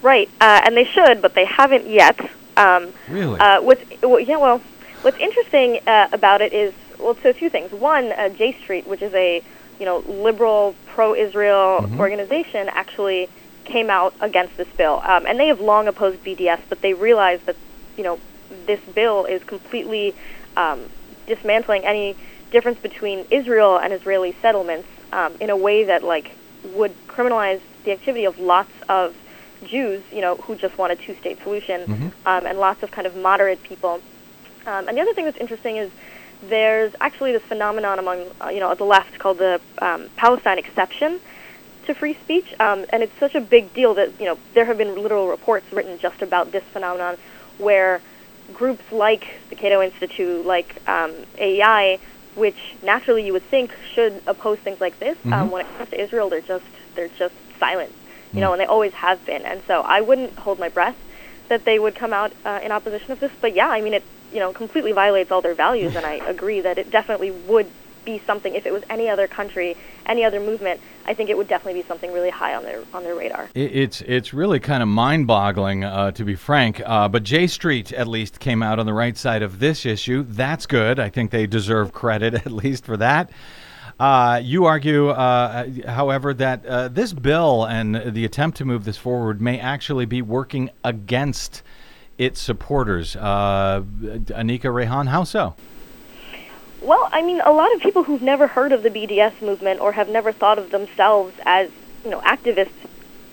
[SPEAKER 6] Right, uh, and they should, but they haven't yet. Um,
[SPEAKER 2] Really?
[SPEAKER 6] Uh, what's well, yeah, well, what's interesting uh, about it is well, so a few things. One, uh, J Street, which is a you know liberal pro-Israel organization, actually came out against this bill, um, and they have long opposed BDS, but they realize that you know this bill is completely um, dismantling any difference between Israel and Israeli settlements um, in a way that like would criminalize the activity of lots of Jews, you know, who just want a two-state solution, um, and lots of kind of moderate people. Um, and the other thing that's interesting is there's actually this phenomenon among, uh, you know, the left called the um, Palestine exception to free speech, um, and it's such a big deal that you know there have been literal reports written just about this phenomenon, where groups like the Cato Institute, like um, AEI, which naturally you would think should oppose things like this, um, when it comes to Israel, they're just they're just silent, you know, and they always have been. And so I wouldn't hold my breath that they would come out uh, in opposition of this. But yeah, I mean, it you know completely violates all their values, and I agree that it definitely would be something if it was any other country, any other movement. I think it would definitely be something really high on their on their radar.
[SPEAKER 2] It's it's really kind of mind-boggling, uh, to be frank. Uh, but J Street at least came out on the right side of this issue. That's good. I think they deserve credit at least for that. Uh, you argue, uh, however, that uh, this bill and the attempt to move this forward may actually be working against its supporters. Uh, Aniqa Raihan, how so?
[SPEAKER 6] Well, I mean, a lot of people who've never heard of the BDS movement or have never thought of themselves as, you know, activists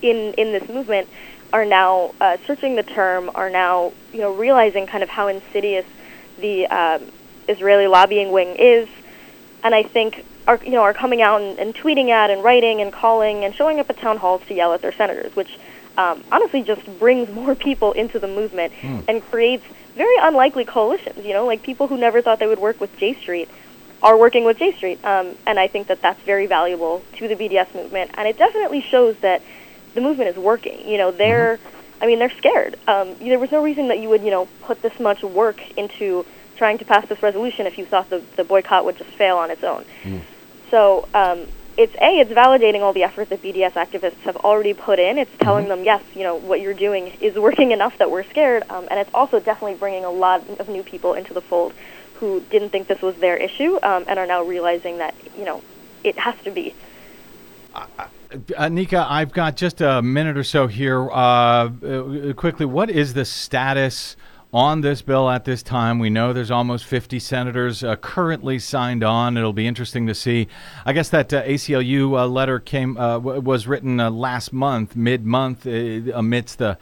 [SPEAKER 6] in in this movement are now uh, searching the term, are now, you know, realizing kind of how insidious the um, Israeli lobbying wing is, and I think are you know are coming out and, and tweeting at and writing and calling and showing up at town halls to yell at their senators, which um, honestly just brings more people into the movement and creates very unlikely coalitions. You know, like people who never thought they would work with J Street are working with J Street, um, and I think that that's very valuable to the BDS movement, and it definitely shows that the movement is working. You know, they're, I mean, they're scared. Um, there was no reason that you would, you know, put this much work into trying to pass this resolution if you thought the, the boycott would just fail on its own. So um, it's a it's validating all the effort that BDS activists have already put in. It's telling them yes, you know what you're doing is working enough that we're scared, um, and it's also definitely bringing a lot of new people into the fold who didn't think this was their issue um, and are now realizing that you know it has to be.
[SPEAKER 2] Aniqa, I've got just a minute or so here. Uh, uh, quickly, what is the status on this bill at this time. We know there's almost 50 senators uh, currently signed on. It'll be interesting to see. I guess that uh, ACLU uh, letter came uh, w- was written uh, last month, mid-month, uh, amidst the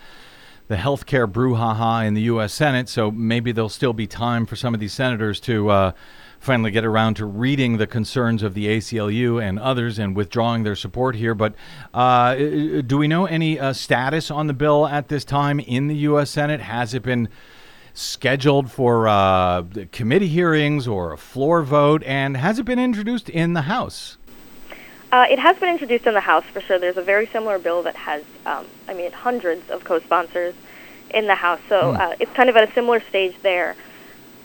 [SPEAKER 2] the healthcare brouhaha in the U.S. Senate. So maybe there'll still be time for some of these senators to finally get around to reading the concerns of the ACLU and others and withdrawing their support here. But do we know any status on the bill at this time in the U.S. Senate? Has it been scheduled for uh, committee hearings or a floor vote? And has it been introduced in the House?
[SPEAKER 6] Uh, it has been introduced in the House for sure. There's a very similar bill that has, um, I mean, hundreds of co-sponsors in the House, so uh, it's kind of at a similar stage there.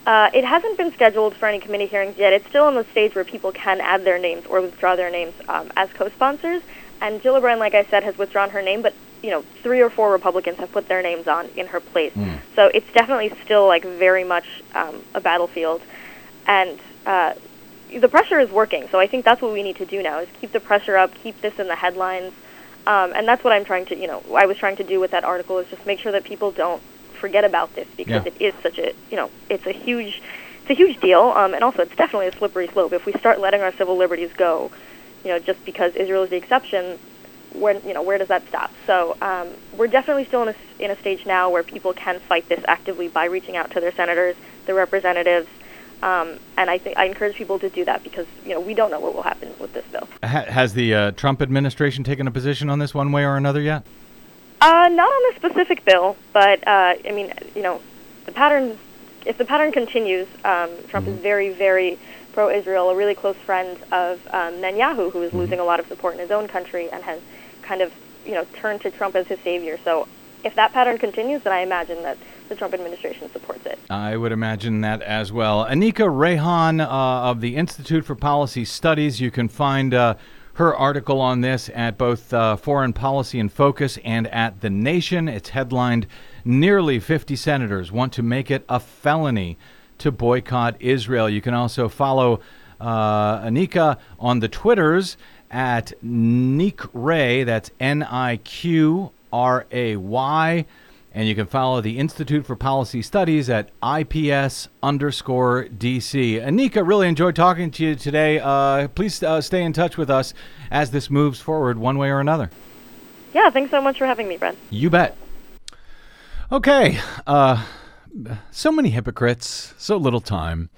[SPEAKER 6] Uh, it hasn't been scheduled for any committee hearings yet. It's still in the stage where people can add their names or withdraw their names um, as co-sponsors. And Gillibrand, like I said, has withdrawn her name, but you know, three or four Republicans have put their names on in her place. So it's definitely still like very much um, a battlefield, and uh, the pressure is working. So I think that's what we need to do now is keep the pressure up, keep this in the headlines, um, and that's what I'm trying to, you know, I was trying to do with that article is just make sure that people don't forget about this because
[SPEAKER 2] Yeah.
[SPEAKER 6] it is such a, you know, it's a huge, it's a huge deal, um, and also it's definitely a slippery slope. If we start letting our civil liberties go, you know, just because Israel is the exception, where you know where does that stop? So um, we're definitely still in a, in a stage now where people can fight this actively by reaching out to their senators, their representatives, um, and I think I encourage people to do that because you know we don't know what will happen with this bill.
[SPEAKER 2] Ha- has the uh, Trump administration taken a position on this one way or another yet?
[SPEAKER 6] Uh, not on this specific bill, but uh, I mean, you know, the pattern. If the pattern continues, um, Trump is very, very pro-Israel, a really close friend of um, Netanyahu, who is losing a lot of support in his own country and has kind of, you know, turned to Trump as his savior. So, if that pattern continues, then I imagine that the Trump administration supports it.
[SPEAKER 2] I would imagine that as well. Aniqa Raihan uh, of the Institute for Policy Studies. You can find uh, her article on this at both uh, Foreign Policy In Focus and at The Nation. It's headlined Nearly 50 Senators Want to Make It a Felony to Boycott Israel. You can also follow uh, Aniqa on the Twitters at Nick Ray. That's N I Q R A Y. And you can follow the Institute for Policy Studies at IPS underscore DC. Aniqa, really enjoyed talking to you today. Uh, please uh, stay in touch with us as this moves forward one way or another.
[SPEAKER 6] Yeah, thanks so much for having me, Brad.
[SPEAKER 2] You bet. Okay. Uh, so many hypocrites, so little time.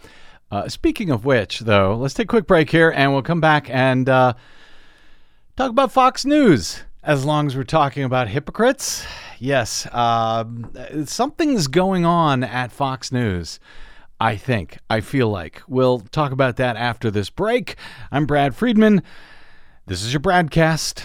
[SPEAKER 2] Uh, speaking of which, though, let's take a quick break here and we'll come back and uh, talk about Fox News. As long as we're talking about hypocrites, yes, uh, something's going on at Fox News. I think, I feel like. We'll talk about that after this break. I'm Brad Friedman. This is your Bradcast.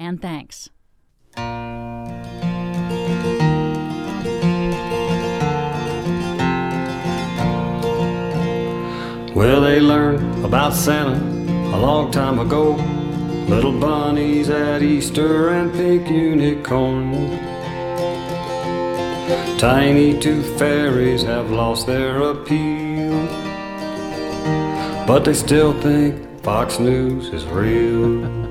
[SPEAKER 4] And thanks.
[SPEAKER 7] Well, they learned about Santa a long time ago. Little bunnies at Easter and pink unicorns. Tiny tooth fairies have lost their appeal. But they still think Fox News is real.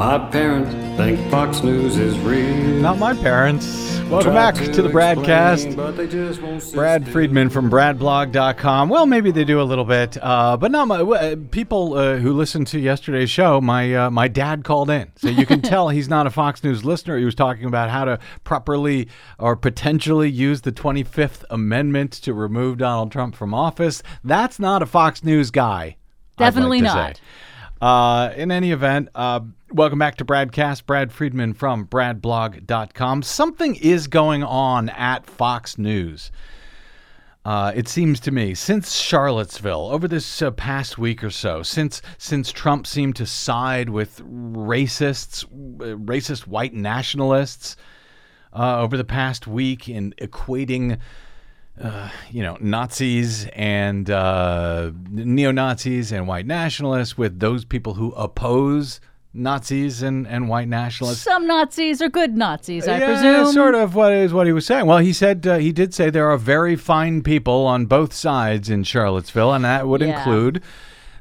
[SPEAKER 7] My parents think Fox News is real.
[SPEAKER 2] Not my parents. Welcome back to the Bradcast.
[SPEAKER 7] explain, but they just won't
[SPEAKER 2] Brad
[SPEAKER 7] still.
[SPEAKER 2] Friedman from BradBlog.com. Well, maybe they do a little bit, uh, but not my uh, people uh, who listened to yesterday's show. My uh, my dad called in, so you can tell he's not a Fox News listener. He was talking about how to properly or potentially use the Twenty Fifth Amendment to remove Donald Trump from office. That's not a Fox News guy. I'd like
[SPEAKER 4] Definitely
[SPEAKER 2] to
[SPEAKER 4] not.
[SPEAKER 2] say. Uh, in any event, uh, welcome back to Bradcast. Brad Friedman from BradBlog.com. Something is going on at Fox News. Uh, it seems to me since Charlottesville over this uh, past week or so, since since Trump seemed to side with racists, uh, racist white nationalists uh, over the past week in equating uh, you know, Nazis and uh, neo Nazis and white nationalists with those people who oppose Nazis and, and white nationalists.
[SPEAKER 4] Some Nazis are good Nazis, I
[SPEAKER 2] yeah,
[SPEAKER 4] presume.
[SPEAKER 2] sort of what is what he was saying. Well, he said uh, he did say there are very fine people on both sides in Charlottesville, and that would
[SPEAKER 4] Yeah.
[SPEAKER 2] include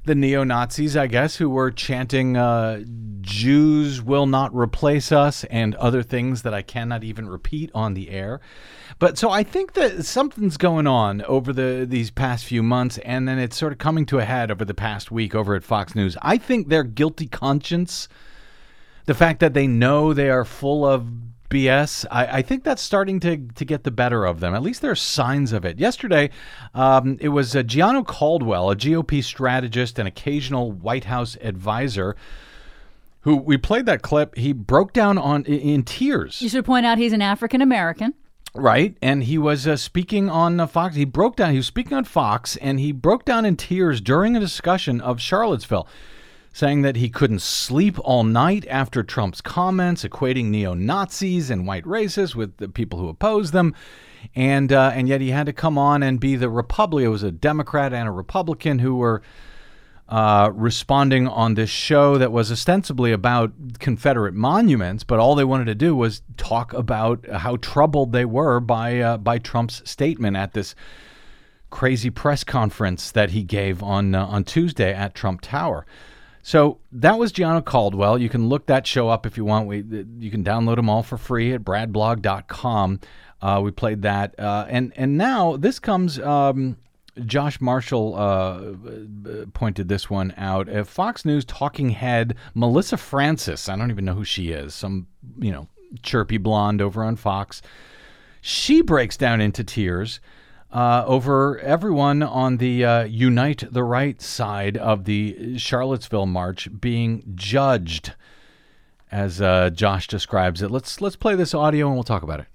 [SPEAKER 2] the neo Nazis, I guess, who were chanting uh, "Jews will not replace us" and other things that I cannot even repeat on the air. But so I think that something's going on over the these past few months, and then it's sort of coming to a head over the past week over at Fox News. I think their guilty conscience the fact that they know they are full of BS, I, I think that's starting to, to get the better of them. At least there are signs of it. Yesterday, um, it was uh, Gianno Caldwell, a GOP strategist and occasional White House advisor, who we played that clip. He broke down on in, in tears
[SPEAKER 4] You should point out he's an African American.
[SPEAKER 2] Right, and he was uh, speaking on uh, Fox. He broke down. He was speaking on Fox, and he broke down in tears during a discussion of Charlottesville, saying that he couldn't sleep all night after Trump's comments, equating neo Nazis and white racists with the people who oppose them, and uh, and yet he had to come on and be the Republican. It was a Democrat and a Republican who were uh, responding on this show that was ostensibly about Confederate monuments, but all they wanted to do was talk about how troubled they were by uh, by Trump's statement at this crazy press conference that he gave on uh, on Tuesday at Trump Tower. So that was Gianno Caldwell. You can look that show up if you want. We you can download them all for free at bradblog.com. Uh, we played that, uh, and and now this comes. Um, Josh Marshall uh, pointed this one out. Uh, Fox News talking head Melissa Francis. I don't even know who she is. Some you know chirpy blonde over on Fox. She breaks down into tears uh, over everyone on the uh, Unite the Right side of the Charlottesville march being judged, as uh, Josh describes it. Let's let's play this audio and we'll talk about it.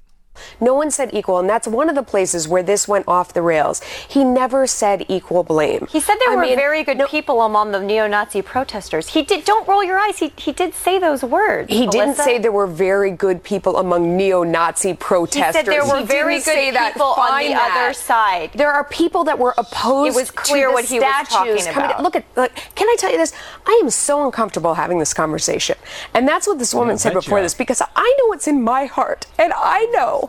[SPEAKER 1] No one said equal, and that's one of the places where this went off the rails. He never said equal blame.
[SPEAKER 8] He said there
[SPEAKER 1] I
[SPEAKER 8] were
[SPEAKER 1] mean,
[SPEAKER 8] very good
[SPEAKER 1] no-
[SPEAKER 8] people among the neo-Nazi protesters. He did. Don't roll your eyes. He he did say those words.
[SPEAKER 1] He didn't say there were very good people among neo-Nazi protesters.
[SPEAKER 8] He said there were
[SPEAKER 1] He
[SPEAKER 8] very good
[SPEAKER 1] say that.
[SPEAKER 8] people on the
[SPEAKER 1] that.
[SPEAKER 8] other side.
[SPEAKER 1] There are people that were opposed.
[SPEAKER 8] It was clear
[SPEAKER 1] to the
[SPEAKER 8] what he was
[SPEAKER 1] statues
[SPEAKER 8] talking
[SPEAKER 1] coming-
[SPEAKER 8] about.
[SPEAKER 1] Look at. Look, can I tell you this? I am so uncomfortable having this conversation, and that's what this woman
[SPEAKER 2] Yeah,
[SPEAKER 1] said before
[SPEAKER 2] you
[SPEAKER 1] this because I know what's in my heart, and I know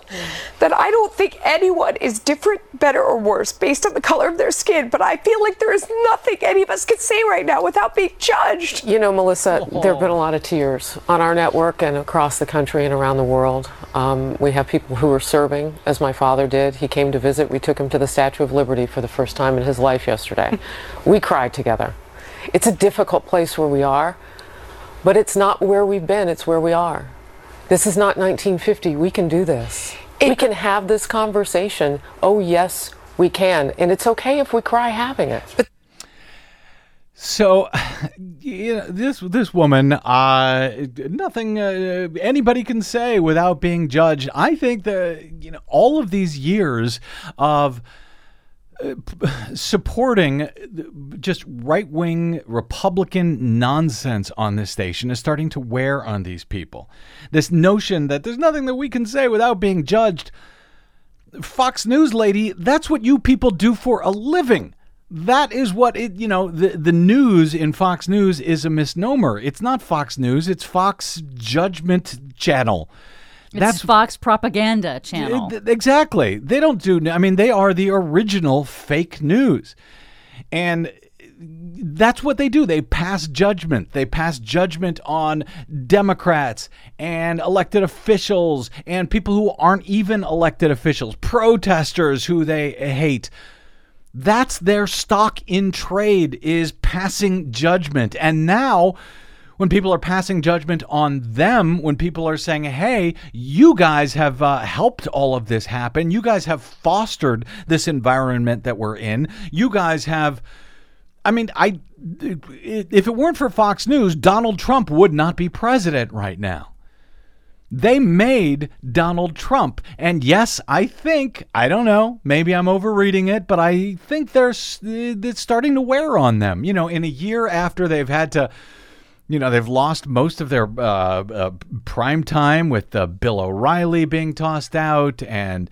[SPEAKER 1] that I don't think anyone is different, better, or worse based on the color of their skin. But I feel like there is nothing any of us can say right now without being judged.
[SPEAKER 9] You know, Melissa, there have been a lot of tears on our network and across the country and around the world. Um, we have people who are serving, as my father did. He came to visit. We took him to the Statue of Liberty for the first time in his life yesterday. we cried together. It's a difficult place where we are, but it's not where we've been, it's where we are. This is not 1950. We can do this. we can have this conversation. Oh, yes, we can. And it's okay if we cry having it.
[SPEAKER 2] So, you know, this this woman, uh, nothing uh, anybody can say without being judged. I think that you know all of these years of supporting just right wing Republican nonsense on this station is starting to wear on these people. This notion that there's nothing that we can say without being judged. Fox News lady, that's what you people do for a living. That is what it, you know, the, the news in Fox News is a misnomer. It's not Fox News, it's Fox Judgment Channel.
[SPEAKER 4] It's Fox propaganda channel.
[SPEAKER 2] Exactly. They don't do, I mean, they are the original fake news. And that's what they do. They pass judgment. They pass judgment on Democrats and elected officials and people who aren't even elected officials, protesters who they hate. That's their stock in trade is passing judgment. And now when people are passing judgment on them, when people are saying, hey, you guys have uh, helped all of this happen, you guys have fostered this environment that we're in, you guys have. I mean, I if it weren't for Fox News, Donald Trump would not be president right now. They made Donald Trump. And yes, I think, I don't know, maybe I'm overreading it, but I think they're it's starting to wear on them. You know, in a year after they've had to you know they've lost most of their uh, uh, prime time with uh, Bill O'Reilly being tossed out and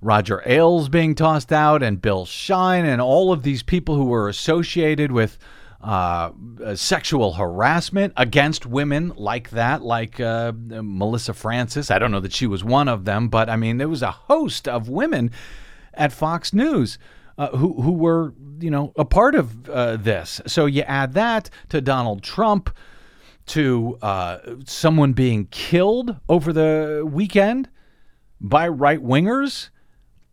[SPEAKER 2] Roger Ailes being tossed out and Bill Shine and all of these people who were associated with uh, uh, sexual harassment against women like that, like uh, Melissa Francis. I don't know that she was one of them, but I mean there was a host of women at Fox News uh, who who were you know a part of uh, this. So you add that to Donald Trump, to uh, someone being killed over the weekend by right wingers,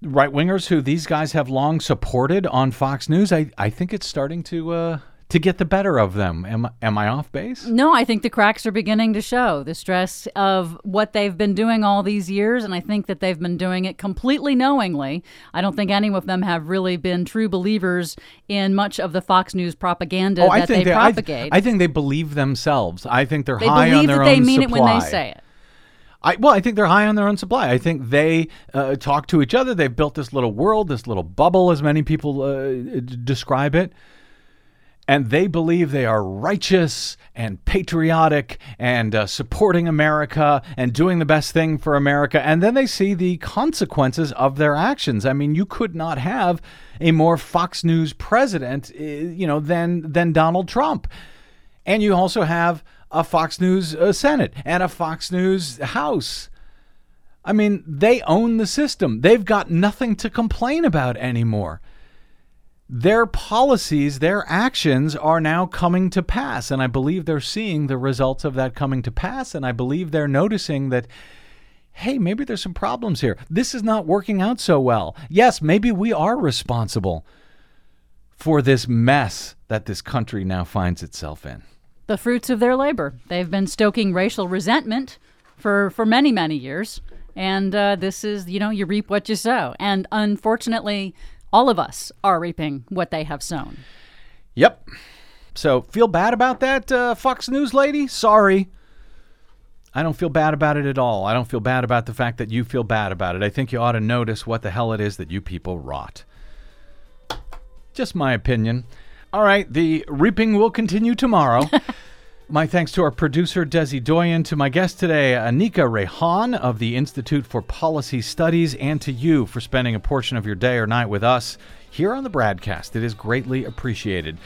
[SPEAKER 2] right wingers who these guys have long supported on Fox News. I I think it's starting to. To get the better of them. Am, am I off base?
[SPEAKER 4] No, I think the cracks are beginning to show. The stress of what they've been doing all these years, and I think that they've been doing it completely knowingly. I don't think any of them have really been true believers in much of the Fox News propaganda that they,
[SPEAKER 2] they I,
[SPEAKER 4] propagate.
[SPEAKER 2] I think they believe themselves. I think they're
[SPEAKER 4] they
[SPEAKER 2] high on their
[SPEAKER 4] that they
[SPEAKER 2] own
[SPEAKER 4] mean
[SPEAKER 2] supply.
[SPEAKER 4] it when they say it.
[SPEAKER 2] I, well, I think they're high on their own supply. I think they uh, talk to each other. They've built this little world, this little bubble, as many people uh, d- describe it. And they believe they are righteous and patriotic and uh, supporting America and doing the best thing for America. And then they see the consequences of their actions. I mean, you could not have a more Fox News president, uh, you know, than than Donald Trump. And you also have a Fox News uh, Senate and a Fox News House. I mean, they own the system. They've got nothing to complain about anymore. Their policies, their actions are now coming to pass. And I believe they're seeing the results of that coming to pass. And I believe they're noticing that, hey, maybe there's some problems here. This is not working out so well. Yes, maybe we are responsible for this mess that this country now finds itself in.
[SPEAKER 4] The fruits of their labor. They've been stoking racial resentment for, for many, many years. And uh, this is, you know, you reap what you sow. And unfortunately, all of us are reaping what they have sown.
[SPEAKER 2] Yep. So feel bad about that, uh, Fox News lady? Sorry. I don't feel bad about it at all. I don't feel bad about the fact that you feel bad about it. I think you ought to notice what the hell it is that you people rot. Just my opinion. All right, the reaping will continue tomorrow. my thanks to our producer, Desi Doyen, to my guest today, Aniqa Raihan of the Institute for Policy Studies, and to you for spending a portion of your day or night with us here on the Bradcast. It is greatly appreciated.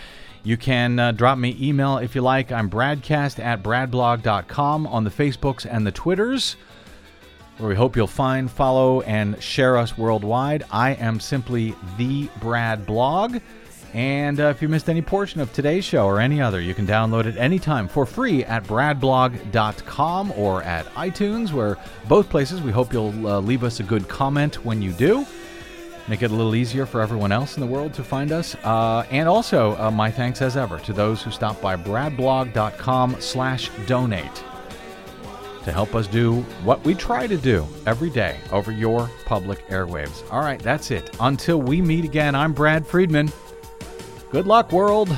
[SPEAKER 2] You can uh, drop me email if you like. I'm bradcast at bradblog.com on the Facebooks and the Twitters, where we hope you'll find, follow, and share us worldwide. I am simply the Brad Blog. And uh, if you missed any portion of today's show or any other, you can download it anytime for free at bradblog.com or at iTunes, where both places we hope you'll uh, leave us a good comment when you do. Make it a little easier for everyone else in the world to find us. Uh, and also, uh, my thanks as ever to those who stop by bradblog.com slash donate to help us do what we try to do every day over your public airwaves. All right, that's it. Until we meet again, I'm Brad Friedman. Good luck, world.